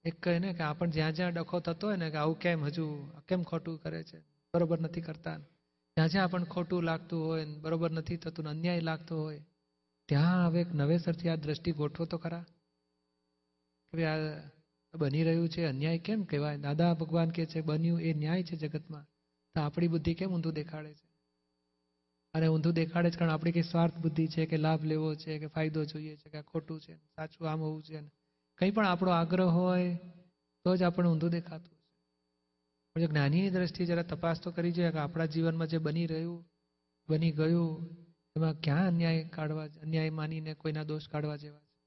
એક કહે ને કે આપણ જ્યાં જ્યાં ડખો થતો હોય ને કે આવું કેમ હજુ, કેમ ખોટું કરે છે? બરોબર નથી કરતા. જ્યાં જ્યાં આપણને ખોટું લાગતું હોય ને બરોબર નથી થતું અન્યાય લાગતો હોય, ત્યાં હવે એક નવેસરથી આ દ્રષ્ટિ ગોઠવો તો ખરા. કે આ બની રહ્યું છે, અન્યાય કેમ કહેવાય? દાદા ભગવાન કે છે, બન્યું એ ન્યાય છે જગતમાં. તો આપણી બુદ્ધિ કેમ ઊંધું દેખાડે છે? અને ઊંધું દેખાડે છે કારણ આપણી કઈ સ્વાર્થ બુદ્ધિ છે કે લાભ લેવો છે કે ફાયદો જોઈએ છે કે ખોટું છે, સાચું આમ હોવું છે. કંઈ પણ આપણો આગ્રહ હોય, તો જ આપણને ઊંધું દેખાતું છે પણ જો જ્ઞાનીની દ્રષ્ટિએ જરા તપાસ તો કરી જોઈએ કે આપણા જીવનમાં જે બની રહ્યું, બની ગયું, એમાં ક્યાં અન્યાય કાઢવા, અન્યાય માનીને કોઈના દોષ કાઢવા જેવા છે?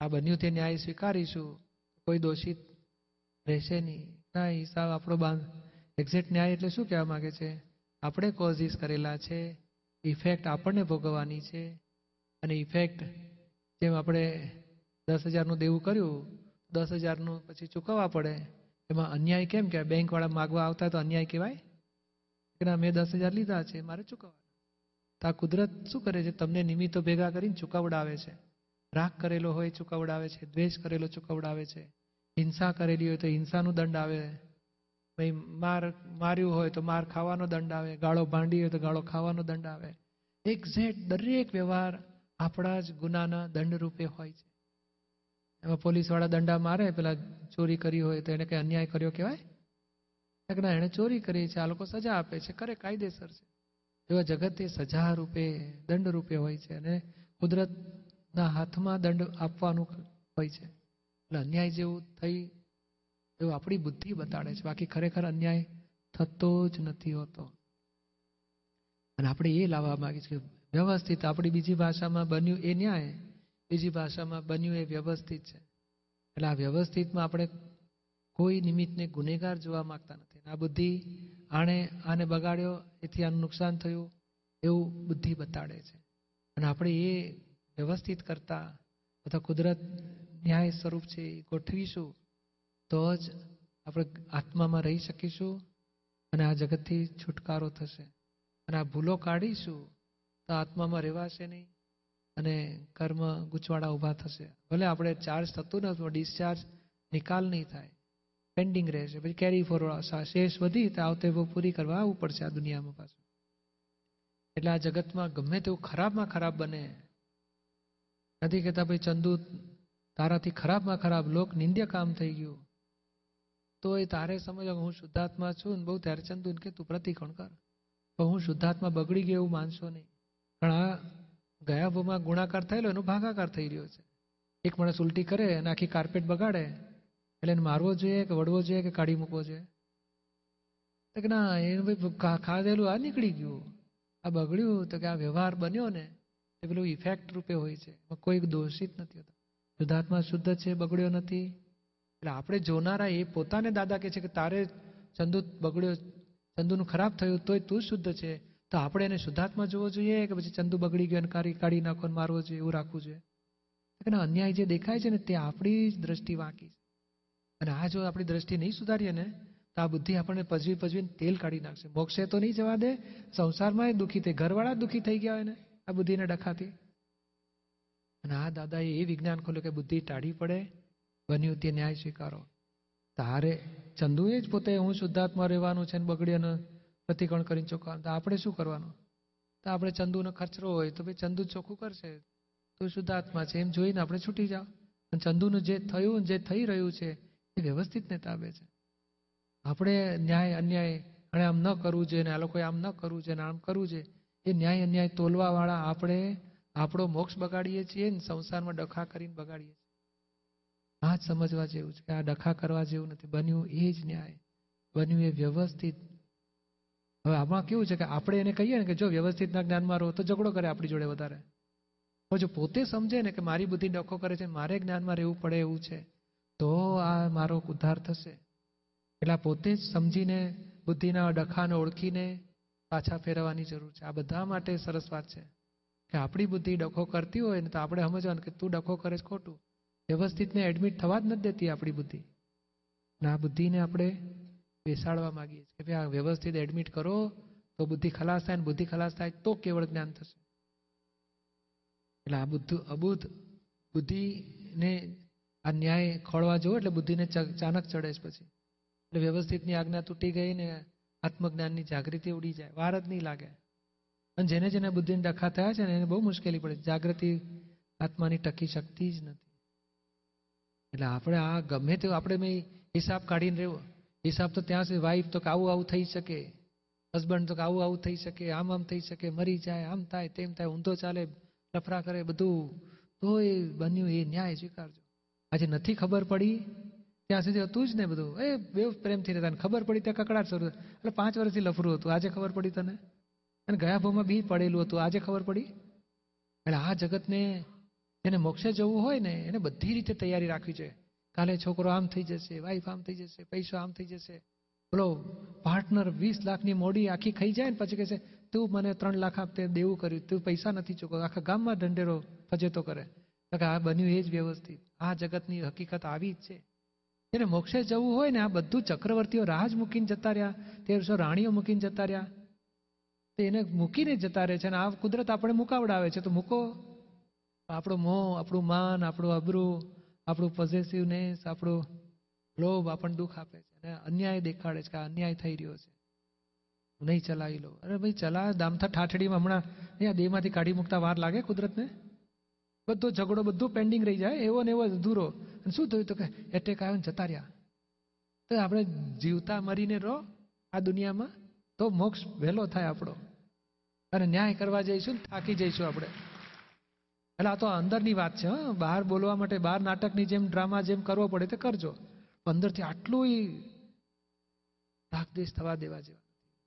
આ બન્યું તે ન્યાય સ્વીકારીશું. કોઈ દોષિત રહેશે નહીં. ના હિસાબ આપણો બાંધ. એક્ઝેક્ટ ન્યાય એટલે શું કહેવા માંગે છે? આપણે કોઝિસ કરેલા છે ઇફેક્ટ આપણને ભોગવવાની છે, અને ઇફેક્ટ જેમ આપણે દસ હજારનું દેવું કર્યું, દસ હજારનું પછી ચૂકવવા પડે, એમાં અન્યાય કેમ કહેવાય? બેંકવાળા માગવા આવતા તો અન્યાય કહેવાય? કે ના, મેં દસ હજાર લીધા છે, મારે ચૂકવવા તો આ કુદરત શું કરે છે? તમને નિમિત્તો ભેગા કરીને ચૂકવડાવે છે. રાગ કરેલો હોય ચૂકવડાવે છે, દ્વેષ કરેલો ચૂકવડાવે છે. હિંસા કરેલી હોય તો હિંસાનું દંડ આવે. ભાઈ, માર, માર્યું હોય તો માર ખાવાનો દંડ આવે. ગાળો ભાંડી હોય તો ગાળો ખાવાનો દંડ આવે. એક્ઝેક્ટ દરેક વ્યવહાર આપણા જ ગુનાના દંડ રૂપે હોય છે. એમાં પોલીસવાળા દંડા મારે, પેલા ચોરી કરી હોય તો એને કઈ અન્યાય કર્યો કહેવાય? ના, એણે ચોરી કરી છે, આ લોકો સજા આપે છે, કરે, કાયદેસર છે. એવા જગત સજા રૂપે, દંડ રૂપે હોય છે અને કુદરતના હાથમાં દંડ આપવાનું હોય છે. એટલે અન્યાય જેવું થઈ, એવું આપણી બુદ્ધિ બતાડે છે. બાકી ખરેખર અન્યાય થતો જ નથી હોતો. અને આપણે એ લાવવા માંગીએ છીએ વ્યવસ્થિત આપણી બીજી ભાષામાં બન્યું એ ન્યાય, બીજી ભાષામાં બન્યું એ વ્યવસ્થિત છે. એટલે આ વ્યવસ્થિતમાં આપણે કોઈ નિમિત્તને ગુનેગાર જોવા માંગતા નથી. આ બુદ્ધિ આણે આને બગાડ્યો, એથી આનું નુકસાન થયું, એવું બુદ્ધિ બતાડે છે. અને આપણે એ વ્યવસ્થિત કરતા, અથવા કુદરત ન્યાય સ્વરૂપ છે એ ગોઠવીશું, તો જ આપણે આત્મામાં રહી શકીશું અને આ જગતથી છુટકારો થશે. અને આ ભૂલો કાઢીશું, તો આત્મામાં રહેવાશે નહીં અને કર્મ ગૂંચવાડા ઊભા થશે. ભલે આપણે ચાર્જ થતું નથી ડિસ્ચાર્જ નિકાલ નહીં થાય. પેન્ડિંગ રહેશે. પછી કેરી ફોરવર્ડ શેષ વધી, તો આવતે પૂરી કરવા આવવું પડશે આ દુનિયામાં પાછું. એટલે આ જગતમાં ગમે તેવું ખરાબમાં ખરાબ બને. નથી કહેતા, ભાઈ ચંદુ તારાથી ખરાબમાં ખરાબ લોક નિંદ્ય કામ થઈ ગયું. તો એ તારે સમજો હું શુદ્ધાત્મા છું ને બહુ ત્યારે ચંદુ કે તું પ્રતિકોણ કર. તો હું શુદ્ધાત્મા બગડી ગયો એવું માનશો નહીં. પણ આ ગયા ભૂમાં ગુણાકાર થયેલો એનો ભાગાકાર થઈ રહ્યો છે. એક માણસ ઉલટી કરે અને આખી કાર્પેટ બગાડે. એટલે એને મારવો જોઈએ કે વડવો જોઈએ કે કાઢી મૂકવો જોઈએ? તો કે ના, એનું ભાઈ ખાધેલું આ નીકળી ગયું. આ બગડ્યું તો કે આ વ્યવહાર બન્યો ને. એ પેલું ઇફેક્ટ રૂપે હોય છે. કોઈ દોષિત નથી હોતો. શુદ્ધાત્મા શુદ્ધ છે, બગડ્યો નથી. એટલે આપણે જોનારા એ પોતાને દાદા કહે છે કે તારે ચંદુ બગડ્યો, ચંદુનું ખરાબ થયું તોય તું શુદ્ધ છે. તો આપણે એને શુદ્ધાત્મા જોવો જોઈએ કે પછી ચંદુ બગડી ગયો કાઢી કાઢી નાખો મારવો જોઈએ એવું રાખવું જોઈએ? કે અન્યાય જે દેખાય છે ને તે આપણી જ દ્રષ્ટિ વાંકી છે. અને આ જો આપણી દ્રષ્ટિ નહીં સુધારીએ ને, તો આ બુદ્ધિ આપણને પજવી, પજવીને તેલ કાઢી નાખશે. મોક્ષે તો નહીં જવા દે, સંસારમાં દુઃખી થઈ, ઘરવાળા દુઃખી થઈ ગયા હોય ને, આ બુદ્ધિને ડખાતી. અને આ દાદાએ એ વિજ્ઞાન ખોલ્યું કે બુદ્ધિ ટાળી પડે, બન્યું તે ન્યાય સ્વીકારો. તારે, ચંદુએ જ પોતે હું શુદ્ધાત્મા રહેવાનું છે ને બગડ્યાને પ્રતિકરણ કરીને ચોખ્ખા તો આપણે શું કરવાનું? તો આપણે ચંદુનો ખર્ચરો હોય તો ભાઈ ચંદુ ચોખ્ખું કરશે. તો શુદ્ધાત્મા છે, એમ જોઈને આપણે છૂટી જાઓ. અને ચંદુનું જે થયું જે થઈ રહ્યું છે, એ વ્યવસ્થિતને તાબે છે. આપણે ન્યાય, અન્યાય અને આમ ન કરવું જોઈએ ને આ લોકોએ આમ ન કરવું જોઈએ ને આમ કરવું જોઈએ. એ ન્યાય, અન્યાય તોલવાવાળા આપણે આપણો મોક્ષ બગાડીએ છીએ ને સંસારમાં ડખા કરીને બગાડીએ છીએ. આ જ સમજવા જેવું છે કે આ ડખા કરવા જેવું નથી. બન્યું એ જ ન્યાય. બન્યું એ વ્યવસ્થિત. હવે આમાં કેવું છે કે આપણે એને કહીએ ને કે જો વ્યવસ્થિતના જ્ઞાનમાં રહો તો ઝઘડો કરે આપણી જોડે વધારે. પણ જો પોતે સમજે ને કે મારી બુદ્ધિ ડખો કરે છે મારે જ્ઞાનમાં રહેવું પડે એવું છે, તો આ મારો ઉદ્ધાર થશે. એટલે પોતે જ સમજીને, બુદ્ધિના ડખાને ઓળખીને પાછા ફેરવવાની જરૂર છે. આ બધા માટે સરસ વાત છે. કે આપણી બુદ્ધિ ડખો કરતી હોય ને તો આપણે સમજવાનું કે તું ડખો કરે છે ખોટું. વ્યવસ્થિતને એડમિટ થવા જ નથી દેતી આપણી બુદ્ધિ. ને આ બુદ્ધિને આપણે બેસાડવા માંગીએ છીએ કે ભાઈ આ વ્યવસ્થિત એડમિટ કરો, તો બુદ્ધિ ખલાસ થાય ને બુદ્ધિ ખલાસ થાય તો કેવળ જ્ઞાન થશે. એટલે આ બુદ્ધ, અબુદ્ધ બુદ્ધિને આ ન્યાય ખોળવા જવો એટલે બુદ્ધિને ચાનક ચડે છે પછી. એટલે વ્યવસ્થિતની આજ્ઞા તૂટી ગઈ ને આત્મજ્ઞાનની જાગૃતિ ઉડી જાય. વાર જ નહીં લાગે. અને જેને જેને બુદ્ધિને ડખા થયા છે ને એને બહુ મુશ્કેલી પડે. જાગૃતિ આત્માની ટકી શકતી જ નથી. એટલે આપણે આ ગમે તે આપણે મેં હિસાબ કાઢીને રહ્યો હિસાબ તો ત્યાં સુધી વાઈફ તો આવું આવું થઈ શકે. હસબન્ડ તો આવું આવું થઈ શકે. આમ આમ થઈ શકે. મરી જાય, આમ થાય, તેમ થાય, ઊંધો ચાલે લફરા કરે, બધું. તો એ બન્યું, એ ન્યાય સ્વીકારજો. આજે નથી ખબર પડી, ત્યાં સુધી હતું જ ને બધું. એ બે પ્રેમથી રહેતા ખબર પડી ત્યાં કકડાટ શરૂ એટલે પાંચ વર્ષથી લફરું હતું. આજે ખબર પડી તને? અને ગયા ભાવમાં બી પડેલું હતું. આજે ખબર પડી? એટલે આ જગતને જેને મોક્ષે જવું હોય ને, એને બધી રીતે તૈયારી રાખવી જોઈએ. કાલે છોકરો આમ થઈ જશે વાઈફ આમ થઈ જશે, પૈસો આમ થઈ જશે. બોલો પાર્ટનર વીસ લાખની મોડી આખી ખાઈ જાય ને પછી કહે છે, તું મને ત્રણ લાખ આપતે, દેવું કર્યું. તું પૈસા નથી ચૂકવ આખા ગામમાં ઢંઢેરો ફજેતો કરે. કે આ બન્યું એ જ વ્યવસ્થિત. આ જગતની હકીકત આવી જ છે. જેને મોક્ષે જવું હોય ને, આ બધું ચક્રવર્તીઓ રાહ જ મૂકીને જતા રહ્યા. તેરસો રાણીઓ મૂકીને જતા રહ્યા. તો એને મૂકીને જતા રહે છે અને આ કુદરત આપણે મુકાવડાવે છે. તો મૂકો. આપણો મોહ, આપણું માન, આપણું અબરું, આપણું પોઝેસિવનેસ આપણું લોભ આપણને દુઃખ આપે છે અને અન્યાય દેખાડે છે કે અન્યાય થઈ રહ્યો છે. નહીં ચલાવી લો અરે ભાઈ, ચલા. દામથા ઠાઠડીમાં હમણાં અહીંયા દેહમાંથી કાઢી મૂકતા વાર લાગે કુદરતને? બધો ઝઘડો, બધું પેન્ડિંગ રહી જાય. એવો ને એવો અધૂરો. અને શું થયું તો કે એટેક આવ્યો ને જતા રહ્યા. તો આપણે જીવતા મરીને રહો આ દુનિયામાં. તો મોક્ષ વહેલો થાય આપણો. અને ન્યાય કરવા જઈશું થાકી જઈશું આપણે. એટલે આ તો અંદરની વાત છે બહાર બોલવા માટે, બહાર નાટકની જેમ, ડ્રામા જેમ કરવો પડે તે કરજો. અંદરથી આટલું રાગદેશ થવા દેવા જેવા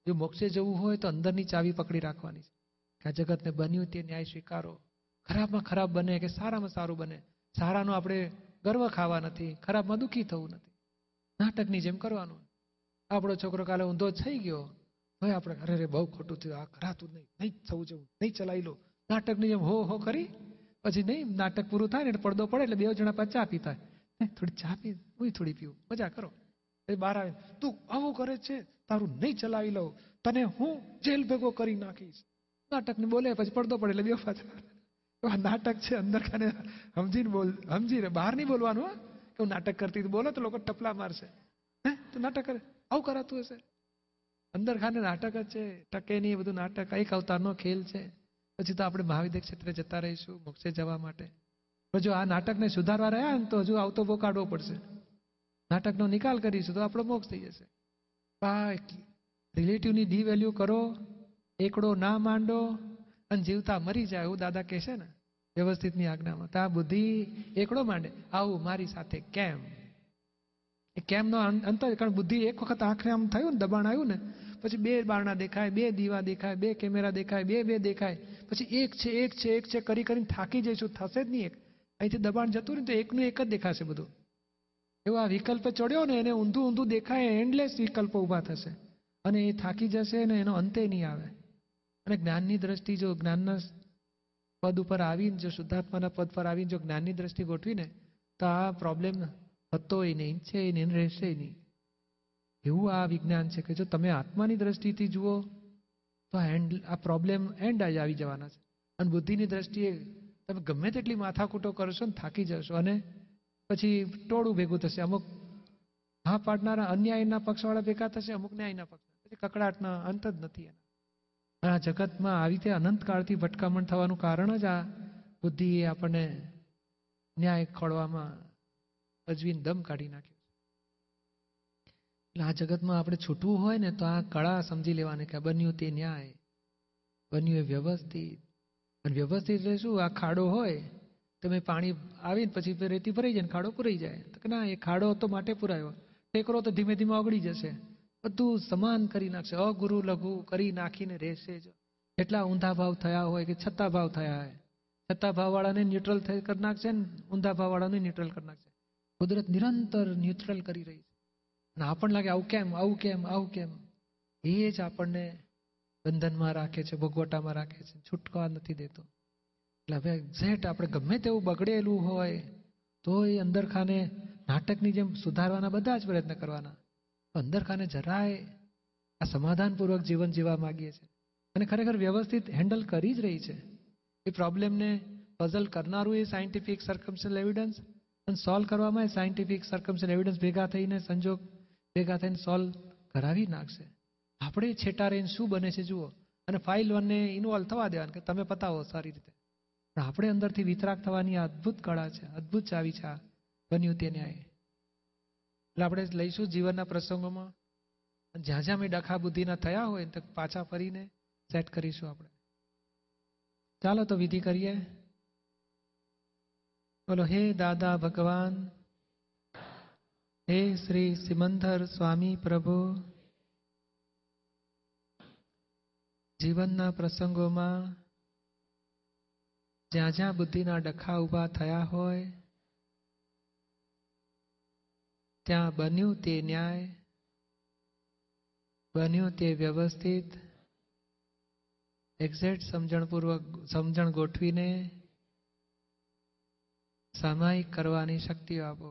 જો મોક્ષે જવું હોય તો અંદરની ચાવી પકડી રાખવાની છે. કે આ જગતને બન્યું તે ન્યાય સ્વીકારો. ખરાબમાં ખરાબ બને કે સારામાં સારું બને. સારાનો આપણે ગર્વ ખાવા નથી, ખરાબમાં દુઃખી થવું નથી. નાટકની જેમ કરવાનું. આપણો છોકરો કાલે ઊંધો થઈ ગયો. હવે આપણે અરે રે બહુ ખોટું થયું. આ કરાતું નહીં. નહીં થવું જવું. નહીં ચલાવી લો. નાટકની જેમ હો હો કરી. પછી નહીં, નાટક પૂરું થાય ને પડદો પડે એટલે બે જણા પાસે ચા પીતા. થોડી ચા પી, હું થોડી પીવું. મજા કરો. એ બહાર આવે. તું આવું કરે છે, તારું નહીં ચલાવી લઉં. તને હું જેલ ભેગો કરી નાખીશ. નાટકને બોલે, પછી પડદો પડે એટલે બે પાછા નાટક છે અંદર ખાને સમજીને બોલ, સમજીને બહાર નહીં બોલવાનું કે હું નાટક કરતી. બોલો તો લોકો ટપલા મારશે. હે, તો નાટક કરે. આવું કરાતું હશે. અંદર ખાને નાટક જ છે. ટકે નહીં બધું નાટક. એક અવતારનો ખેલ છે. પછી તો આપણે મહાવિદ્ય ક્ષેત્રે જતા રહીશું, મોક્ષે જવા માટે. પણ જો આ નાટકને સુધારવા રહ્યા ને તો હજુ આવતો બહુ કાઢવો પડશે. નાટકનો નિકાલ કરીશું તો આપણો મોક્ષ થઈ જશે. આ રિલેટિવની ડી વેલ્યુ કરો, એકડો ના માંડો અને જીવતા મરી જાય એવું દાદા કહેશે ને વ્યવસ્થિતની આજ્ઞામાં. તો આ બુદ્ધિ એકડો માંડે. આવું મારી સાથે કેમ? એ કેમનો અં- અંત જ કારણ બુદ્ધિ એક વખત આંખને આમ થયું ને, દબાણ આવ્યું ને, પછી બે બારણા દેખાય, બે દીવા દેખાય, બે કેમેરા દેખાય, બે બે દેખાય, પછી એક છે એક છે એક છે, કરી કરીને થાકી જઈશું, થશે જ નહીં એક. અહીંથી દબાણ જતું ને તો એકનું એક જ દેખાશે બધું. એવો આ વિકલ્પ ચડ્યો ને, એને ઊંધું ઊંધું દેખાય એન્ડલેસ વિકલ્પો ઊભા થશે. અને એ થાકી જશે ને, એનો અંતે નહીં આવે. અને જ્ઞાનની દ્રષ્ટિ જો જ્ઞાનના પદ ઉપર આવીને, જો શુદ્ધાત્માના પદ પર આવીને જો જ્ઞાનની દ્રષ્ટિ ગોઠવીને, તો આ પ્રોબ્લેમ હતોય નહીં છે નહીં રહેશે નહીં એવું આ વિજ્ઞાન છે કે જો તમે આત્માની દ્રષ્ટિથી જુઓ, તો એન્ડ આ પ્રોબ્લેમ એન્ડ જ આવી જવાના છે. અને બુદ્ધિની દ્રષ્ટિએ તમે ગમે તેટલી માથાકૂટો કરશો ને થાકી જશો અને પછી ટોળું ભેગું થશે. અમુક હા પાડનારા અન્યાયના પક્ષવાળા ભેગા થશે, અમુક ન્યાયના પક્ષ પછી કકડાટના અંત જ નથી એના. આ જગતમાં આવી રીતે અનંતકાળથી ભટકામણ થવાનું કારણ જ આ બુદ્ધિએ આપણને ન્યાય ખોળવામાં અજવીને દમ કાઢી નાખ્યો. એટલે આ જગતમાં આપણે છૂટવું હોય ને તો આ કળા સમજી લેવાની કે બન્યું તે ન્યાય. બન્યું એ વ્યવસ્થિત. અને વ્યવસ્થિત શું? આ ખાડો હોય, તમે પાણી આવીને પછી રેતી ભરાઈ જાય ને ખાડો પૂરાઈ જાય. તો કે ના, એ ખાડો તો માટે પુરાયો. ટેકરો તો ધીમે ધીમે ઓગળી જશે. બધું સમાન કરી નાખશે. અગુરુ લઘુ કરી નાખીને રહેશે જ. એટલા ઊંધા ભાવ થયા હોય કે છત્તા ભાવ થયા હોય. છત્તા ભાવવાળાને ન્યુટ્રલ કરી નાખશે ને ઊંધા ભાવવાળાને ન્યુટ્રલ કરી નાખશે. કુદરત નિરંતર ન્યુટ્રલ કરી રહી છે. અને આપણને લાગે આવું કેમ આવું કેમ આવું કેમ? એ જ આપણને બંધનમાં રાખે છે, ભોગવટામાં રાખે છે. છૂટકા નથી દેતો. એટલે હવે એક્ઝેક્ટ આપણે ગમે તેવું બગડેલું હોય, તો એ અંદરખાને નાટકની જેમ સુધારવાના બધા જ પ્રયત્ન કરવાના. અંદરખાને જરાય આ સમાધાનપૂર્વક જીવન જીવવા માગીએ છીએ. અને ખરેખર વ્યવસ્થિત હેન્ડલ કરી જ રહી છે. એ પ્રોબ્લેમને પઝલ કરનારું એ સાયન્ટિફિક સર્કમસ્ટલ એવિડન્સ અને સોલ્વ કરવામાં સાયન્ટિફિક સર્કમસ્ટલ એવિડન્સ ભેગા થઈને, સંજોગ ભેગા થઈને સોલ્વ કરાવી નાખશે. આપણે છેટા રહીને શું બને છે જુઓ. અને ફાઇલ વનને ઇન્વોલ્વ થવા દેવાનું કે તમે પતાવો સારી રીતે. પણ આપણે અંદરથી વિતરાક થવાની આ અદ્ભુત કળા છે, અદ્ભુત ચાવી છે આ બન્યું તે ન્યાય. એટલે આપણે લઈશું જીવનના પ્રસંગોમાં. જ્યાં જ્યાં મેં ડખા બુદ્ધિના થયા હોય તો પાછા ફરીને સેટ કરીશું આપણે. ચાલો તો વિધિ કરીએ. બોલો, હે દાદા ભગવાન, હે શ્રી સિમંદર સ્વામી પ્રભુ, જીવનના પ્રસંગોમાં જ્યાં જ્યાં બુદ્ધિના ડખા ઊભા થયા હોય, ત્યાં બન્યું તે ન્યાય, બન્યું તે વ્યવસ્થિત, એક્ઝેક્ટ સમજણપૂર્વક સમજણ ગોઠવીને સામાયિક કરવાની શક્તિ આપો.